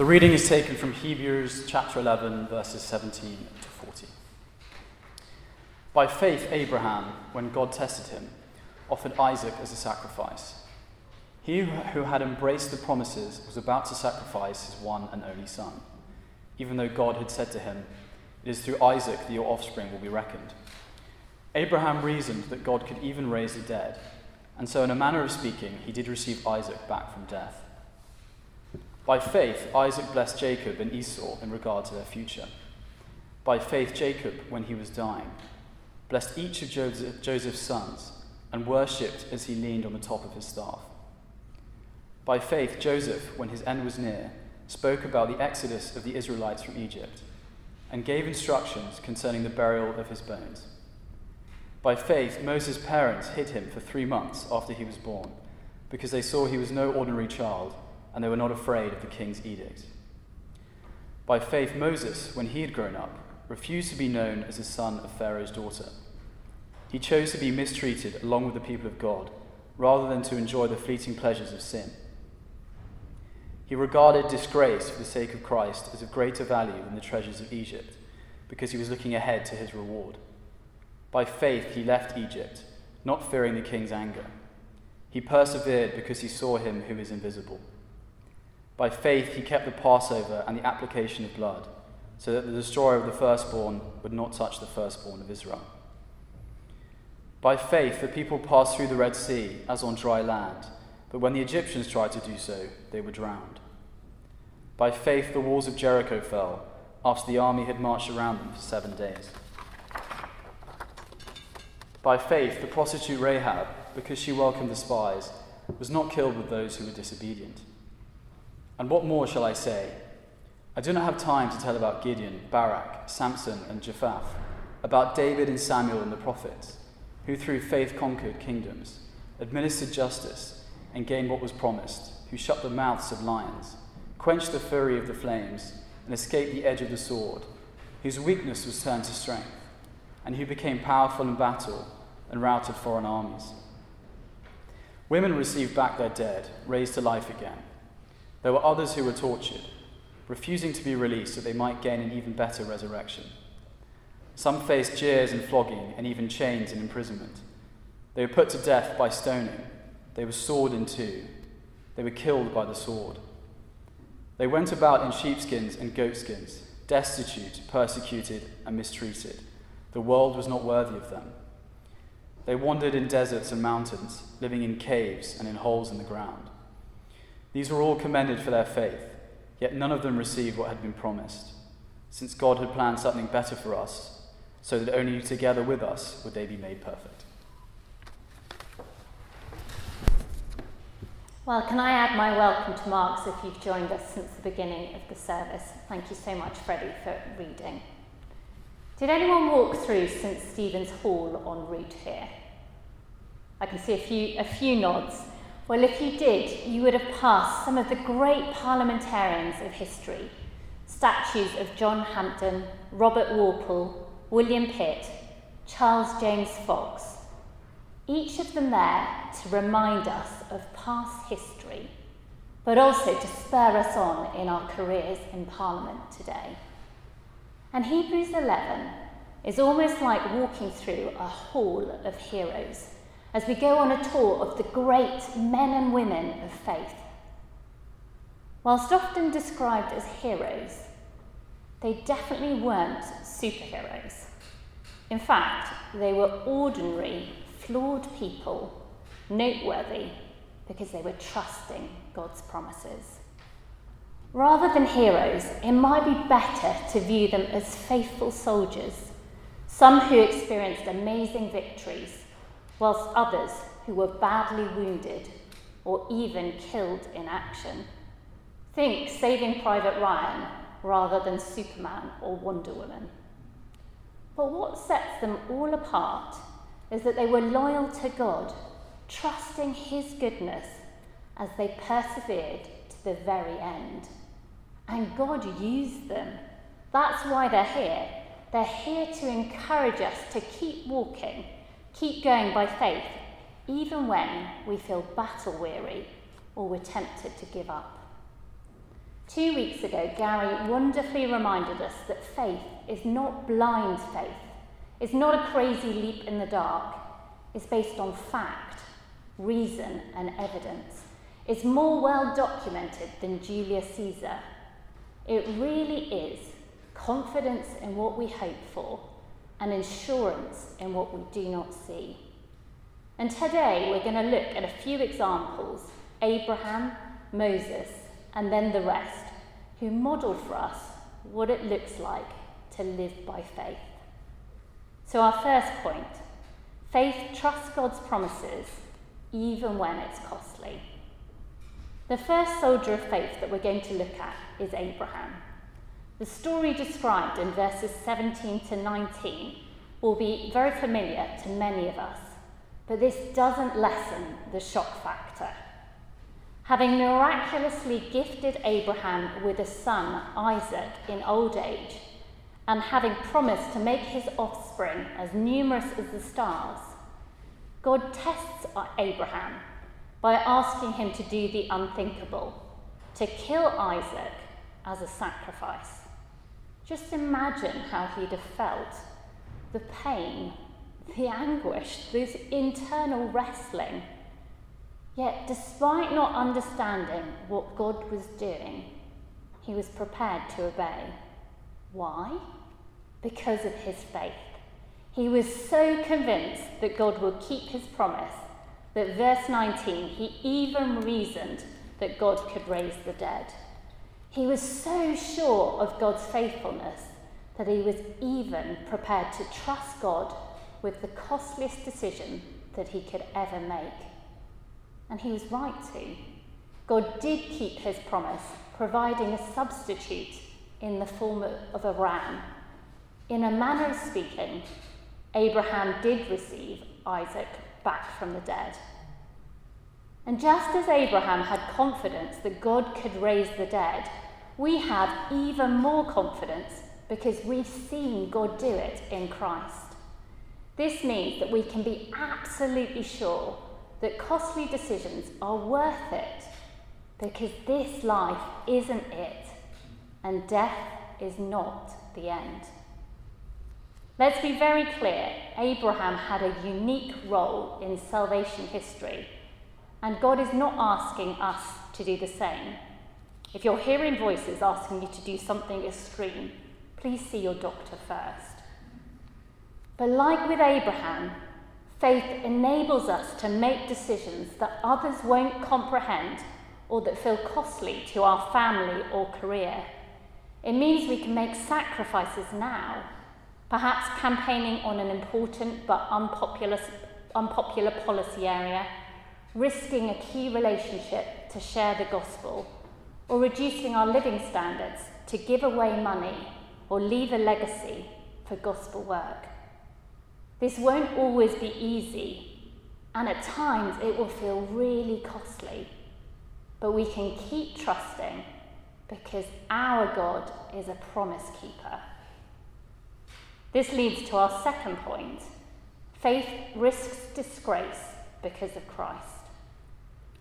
The reading is taken from Hebrews chapter 11, verses 17 to 40. By faith, Abraham, when God tested him, offered Isaac as a sacrifice. He who had embraced the promises was about to sacrifice his one and only son, even though God had said to him, It is through Isaac that your offspring will be reckoned. Abraham reasoned that God could even raise the dead, and so, in a manner of speaking, he did receive Isaac back from death. By faith, Isaac blessed Jacob and Esau in regard to their future. By faith, Jacob, when he was dying, blessed each of Joseph's sons and worshipped as he leaned on the top of his staff. By faith, Joseph, when his end was near, spoke about the exodus of the Israelites from Egypt and gave instructions concerning the burial of his bones. By faith, Moses' parents hid him for three months after he was born because they saw he was no ordinary child and they were not afraid of the king's edict. By faith, Moses, when he had grown up, refused to be known as the son of Pharaoh's daughter. He chose to be mistreated along with the people of God rather than to enjoy the fleeting pleasures of sin. He regarded disgrace for the sake of Christ as of greater value than the treasures of Egypt, because he was looking ahead to his reward. By faith, he left Egypt, not fearing the king's anger. He persevered because he saw him who is invisible. By faith, he kept the Passover and the application of blood, so that the destroyer of the firstborn would not touch the firstborn of Israel. By faith, the people passed through the Red Sea as on dry land, but when the Egyptians tried to do so, they were drowned. By faith, the walls of Jericho fell after the army had marched around them for seven days. By faith, the prostitute Rahab, because she welcomed the spies, was not killed with those who were disobedient. And what more shall I say? I do not have time to tell about Gideon, Barak, Samson, and Jephthah, about David and Samuel and the prophets, who through faith conquered kingdoms, administered justice, and gained what was promised, who shut the mouths of lions quenched the fury of the flames, and escaped the edge of the sword, whose weakness was turned to strength, and who became powerful in battle and routed foreign armies. Women received back their dead, raised to life again. There were others who were tortured, refusing to be released so they might gain an even better resurrection. Some faced jeers and flogging, and even chains and imprisonment. They were put to death by stoning. They were sawed in two. They were killed by the sword. They went about in sheepskins and goatskins, destitute, persecuted, and mistreated. The world was not worthy of them. They wandered in deserts and mountains, living in caves and in holes in the ground. These were all commended for their faith, yet none of them received what had been promised, since God had planned something better for us, so that only together with us would they be made perfect. Well, can I add my welcome to Mark's if you've joined us since the beginning of the service? Thank you so much, Freddie, for reading. Did anyone walk through St Stephen's Hall en route here? I can see a few, a few nods. Well, if you did, you would have passed some of the great parliamentarians of history. Statues of John Hampden, Robert Walpole, William Pitt, Charles James Fox, each of them there to remind us of past history, but also to spur us on in our careers in Parliament today. And Hebrews 11 is almost like walking through a hall of heroes as we go on a tour of the great men and women of faith. Whilst often described as heroes, they definitely weren't superheroes. In fact, they were ordinary flawed people noteworthy because they were trusting God's promises. Rather than heroes, it might be better to view them as faithful soldiers, some who experienced amazing victories, whilst others who were badly wounded or even killed in action. Think Saving Private Ryan rather than Superman or Wonder Woman. But what sets them all apart is that they were loyal to God, trusting His goodness as they persevered to the very end. And God used them. That's why they're here. They're here to encourage us to keep walking, keep going by faith, even when we feel battle weary or we're tempted to give up. Two weeks ago, Gary wonderfully reminded us that faith is not blind faith, it's not a crazy leap in the dark, it's based on fact, reason, and evidence. It's more well documented than Julius Caesar. It really is confidence in what we hope for and assurance in what we do not see. And today we're going to look at a few examples Abraham, Moses, and then the rest, who model for us what it looks like to live by faith. So, our first point faith trusts God's promises even when it's costly. The first soldier of faith that we're going to look at is Abraham. The story described in verses 17 to 19 will be very familiar to many of us, but this doesn't lessen the shock factor. Having miraculously gifted Abraham with a son, Isaac, in old age, and having promised to make his offspring as numerous as the stars, God tests Abraham by asking him to do the unthinkable, to kill Isaac as a sacrifice. Just imagine how he'd have felt the pain, the anguish, this internal wrestling Yet, despite not understanding what God was doing, he was prepared to obey. Why? Because of his faith. He was so convinced that God would keep his promise that verse 19, he even reasoned that God could raise the dead. He was so sure of God's faithfulness that he was even prepared to trust God with the costliest decision that he could ever make. And he was right to. God did keep his promise, providing a substitute in the form of a ram. In a manner of speaking, Abraham did receive Isaac back from the dead. And just as Abraham had confidence that God could raise the dead, we have even more confidence because we've seen God do it in Christ. This means that we can be absolutely sure that costly decisions are worth it because this life isn't it and death is not the end. Let's be very clear Abraham had a unique role in salvation history, and God is not asking us to do the same. If you're hearing voices asking you to do something extreme, please see your doctor first. But like with Abraham, Faith enables us to make decisions that others won't comprehend or that feel costly to our family or career. It means we can make sacrifices now, perhaps campaigning on an important but unpopular, unpopular policy area, risking a key relationship to share the gospel, or reducing our living standards to give away money or leave a legacy for gospel work. This won't always be easy, and at times it will feel really costly. But we can keep trusting because our God is a promise keeper. This leads to our second point faith risks disgrace because of Christ.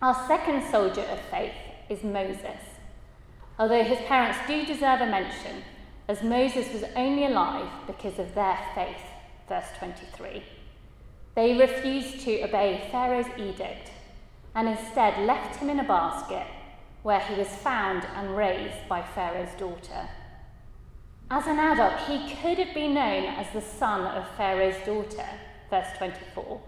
Our second soldier of faith is Moses. Although his parents do deserve a mention, as Moses was only alive because of their faith verse 23. They refused to obey Pharaoh's edict and instead left him in a basket where he was found and raised by Pharaoh's daughter. As an adult, he could have been known as the son of Pharaoh's daughter, verse 24,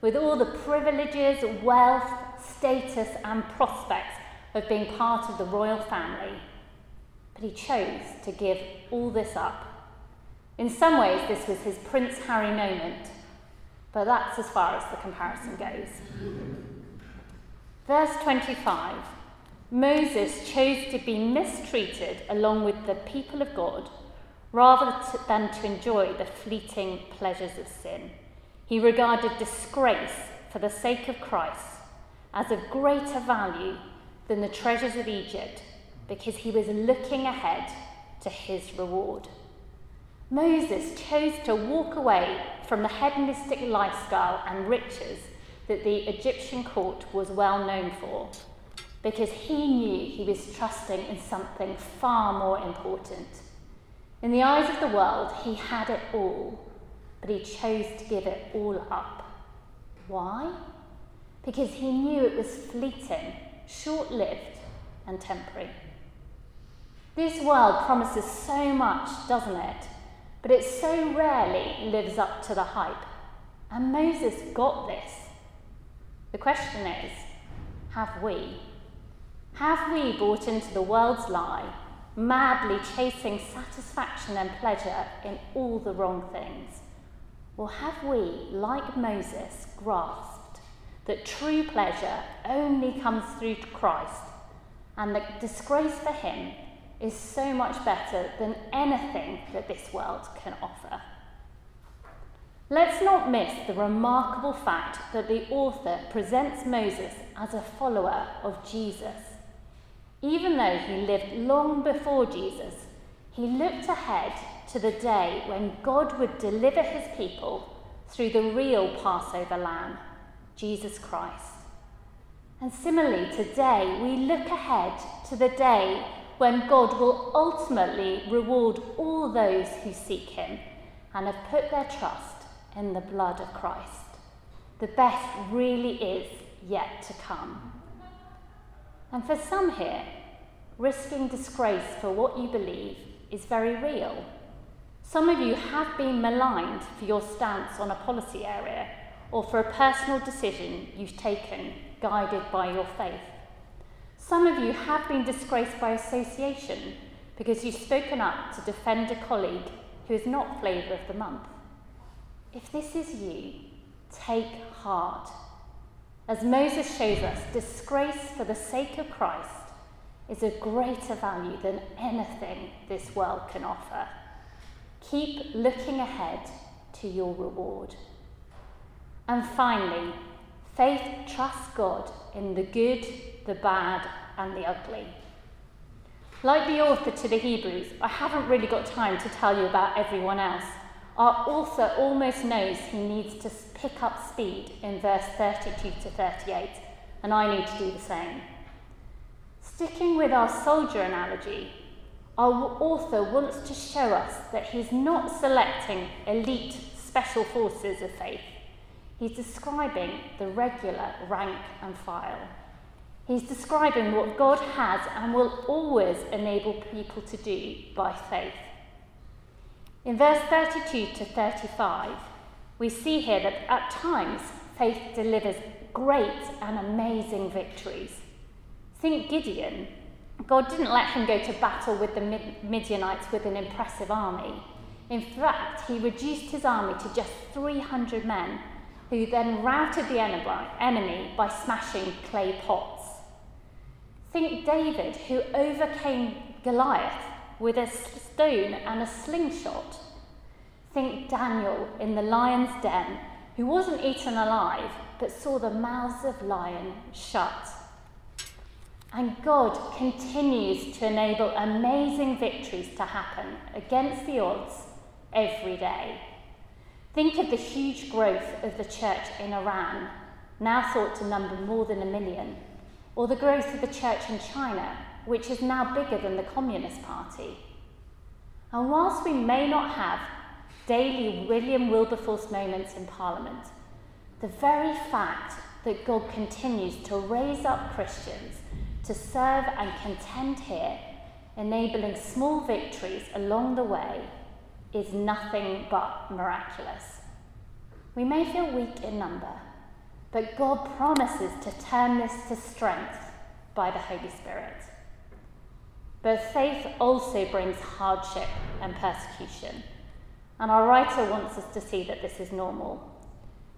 with all the privileges, wealth, status, and prospects of being part of the royal family. But he chose to give all this up in some ways, this was his Prince Harry moment, but that's as far as the comparison goes. Verse 25 Moses chose to be mistreated along with the people of God rather than to enjoy the fleeting pleasures of sin. He regarded disgrace for the sake of Christ as of greater value than the treasures of Egypt because he was looking ahead to his reward. Moses chose to walk away from the hedonistic lifestyle and riches that the Egyptian court was well known for because he knew he was trusting in something far more important. In the eyes of the world, he had it all, but he chose to give it all up. Why? Because he knew it was fleeting, short lived, and temporary. This world promises so much, doesn't it? But it so rarely lives up to the hype. And Moses got this. The question is have we? Have we bought into the world's lie, madly chasing satisfaction and pleasure in all the wrong things? Or have we, like Moses, grasped that true pleasure only comes through Christ and that disgrace for him is so much better than anything that this world can offer? Let's not miss the remarkable fact that the author presents Moses as a follower of Jesus. Even though he lived long before Jesus, he looked ahead to the day when God would deliver his people through the real Passover lamb, Jesus Christ. And similarly, today we look ahead to the day when God will ultimately reward all those who seek him and have put their trust in the blood of Christ. The best really is yet to come. And for some here, risking disgrace for what you believe is very real. Some of you have been maligned for your stance on a policy area or for a personal decision you've taken guided by your faith. Some of you have been disgraced by association because you've spoken up to defend a colleague who is not flavour of the month. If this is you, take heart. As Moses shows us, disgrace for the sake of Christ is a greater value than anything this world can offer. Keep looking ahead to your reward. And finally, faith trusts God in the good, the bad, and the ugly. Like the author to the Hebrews, I haven't really got time to tell you about everyone else. Our author almost knows he needs to pick up speed in verse 32 to 38, and I need to do the same. Sticking with our soldier analogy, our author wants to show us that he's not selecting elite special forces of faith. He's describing the regular rank and file. He's describing what God has and will always enable people to do by faith. In verse 32 to 35, we see here that at times faith delivers great and amazing victories. Think Gideon. God didn't let him go to battle with the Midianites with an impressive army. In fact, he reduced his army to just 300 men, who then routed the enemy by smashing clay pots. Think David, who overcame Goliath with a stone and a slingshot. Think Daniel in the lion's den, who wasn't eaten alive, but saw the mouths of lions shut. And God continues to enable amazing victories to happen against the odds every day. Think of the huge growth of the church in Iran, now thought to number more than a million, or the growth of the church in China, which is now bigger than the Communist Party. And whilst we may not have daily William Wilberforce moments in Parliament, the very fact that God continues to raise up Christians to serve and contend here, enabling small victories along the way, is nothing but miraculous. We may feel weak in number, but God promises to turn this to strength by the Holy Spirit. But faith also brings hardship and persecution. And our writer wants us to see that this is normal.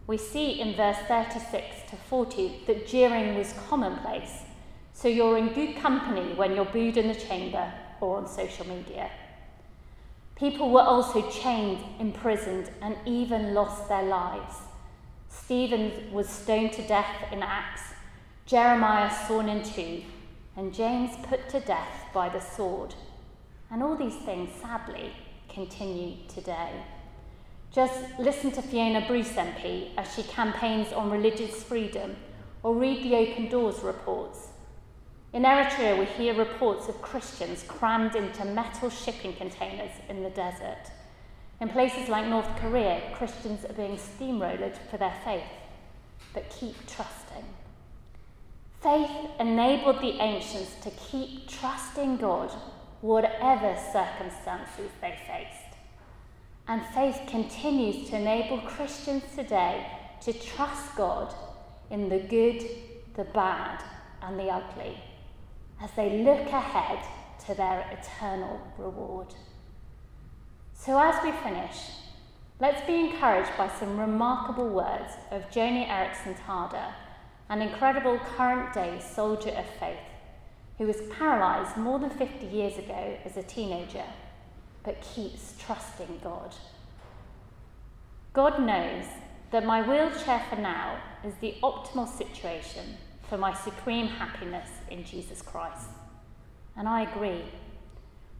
We see in verse 36 to 40 that jeering was commonplace, so you're in good company when you're booed in the chamber or on social media. People were also chained, imprisoned, and even lost their lives. Stephen was stoned to death in Acts, Jeremiah sawn in two, and James put to death by the sword. And all these things, sadly, continue today. Just listen to Fiona Bruce MP as she campaigns on religious freedom, or read the Open Doors reports. In Eritrea, we hear reports of Christians crammed into metal shipping containers in the desert. In places like North Korea, Christians are being steamrolled for their faith, but keep trusting. Faith enabled the ancients to keep trusting God, whatever circumstances they faced. And faith continues to enable Christians today to trust God in the good, the bad, and the ugly as they look ahead to their eternal reward. So, as we finish, let's be encouraged by some remarkable words of Joni Eareckson Tada, an incredible current day soldier of faith who was paralysed more than 50 years ago as a teenager, but keeps trusting God. God knows that my wheelchair for now is the optimal situation for my supreme happiness in Jesus Christ. And I agree.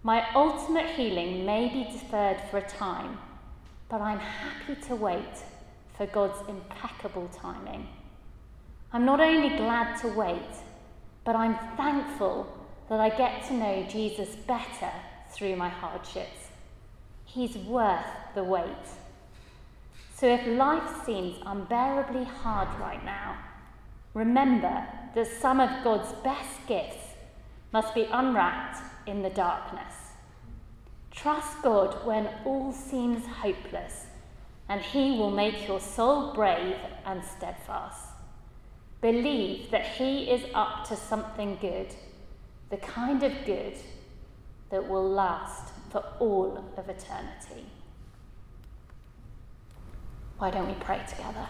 My ultimate healing may be deferred for a time, but I'm happy to wait for God's impeccable timing. I'm not only glad to wait, but I'm thankful that I get to know Jesus better through my hardships. He's worth the wait. So if life seems unbearably hard right now, remember that some of God's best gifts must be unwrapped in the darkness. Trust God when all seems hopeless, and He will make your soul brave and steadfast. Believe that He is up to something good, the kind of good that will last for all of eternity. Why don't we pray together?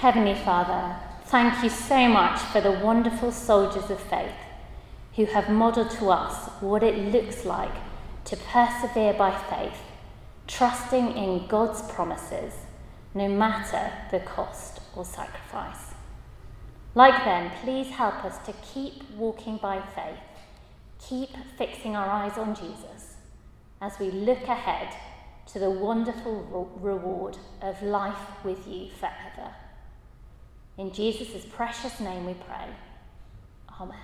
Heavenly Father, thank you so much for the wonderful soldiers of faith who have modelled to us what it looks like to persevere by faith, trusting in God's promises, no matter the cost or sacrifice. Like them, please help us to keep walking by faith, keep fixing our eyes on Jesus as we look ahead to the wonderful reward of life with you forever. In Jesus' precious name we pray. Amen.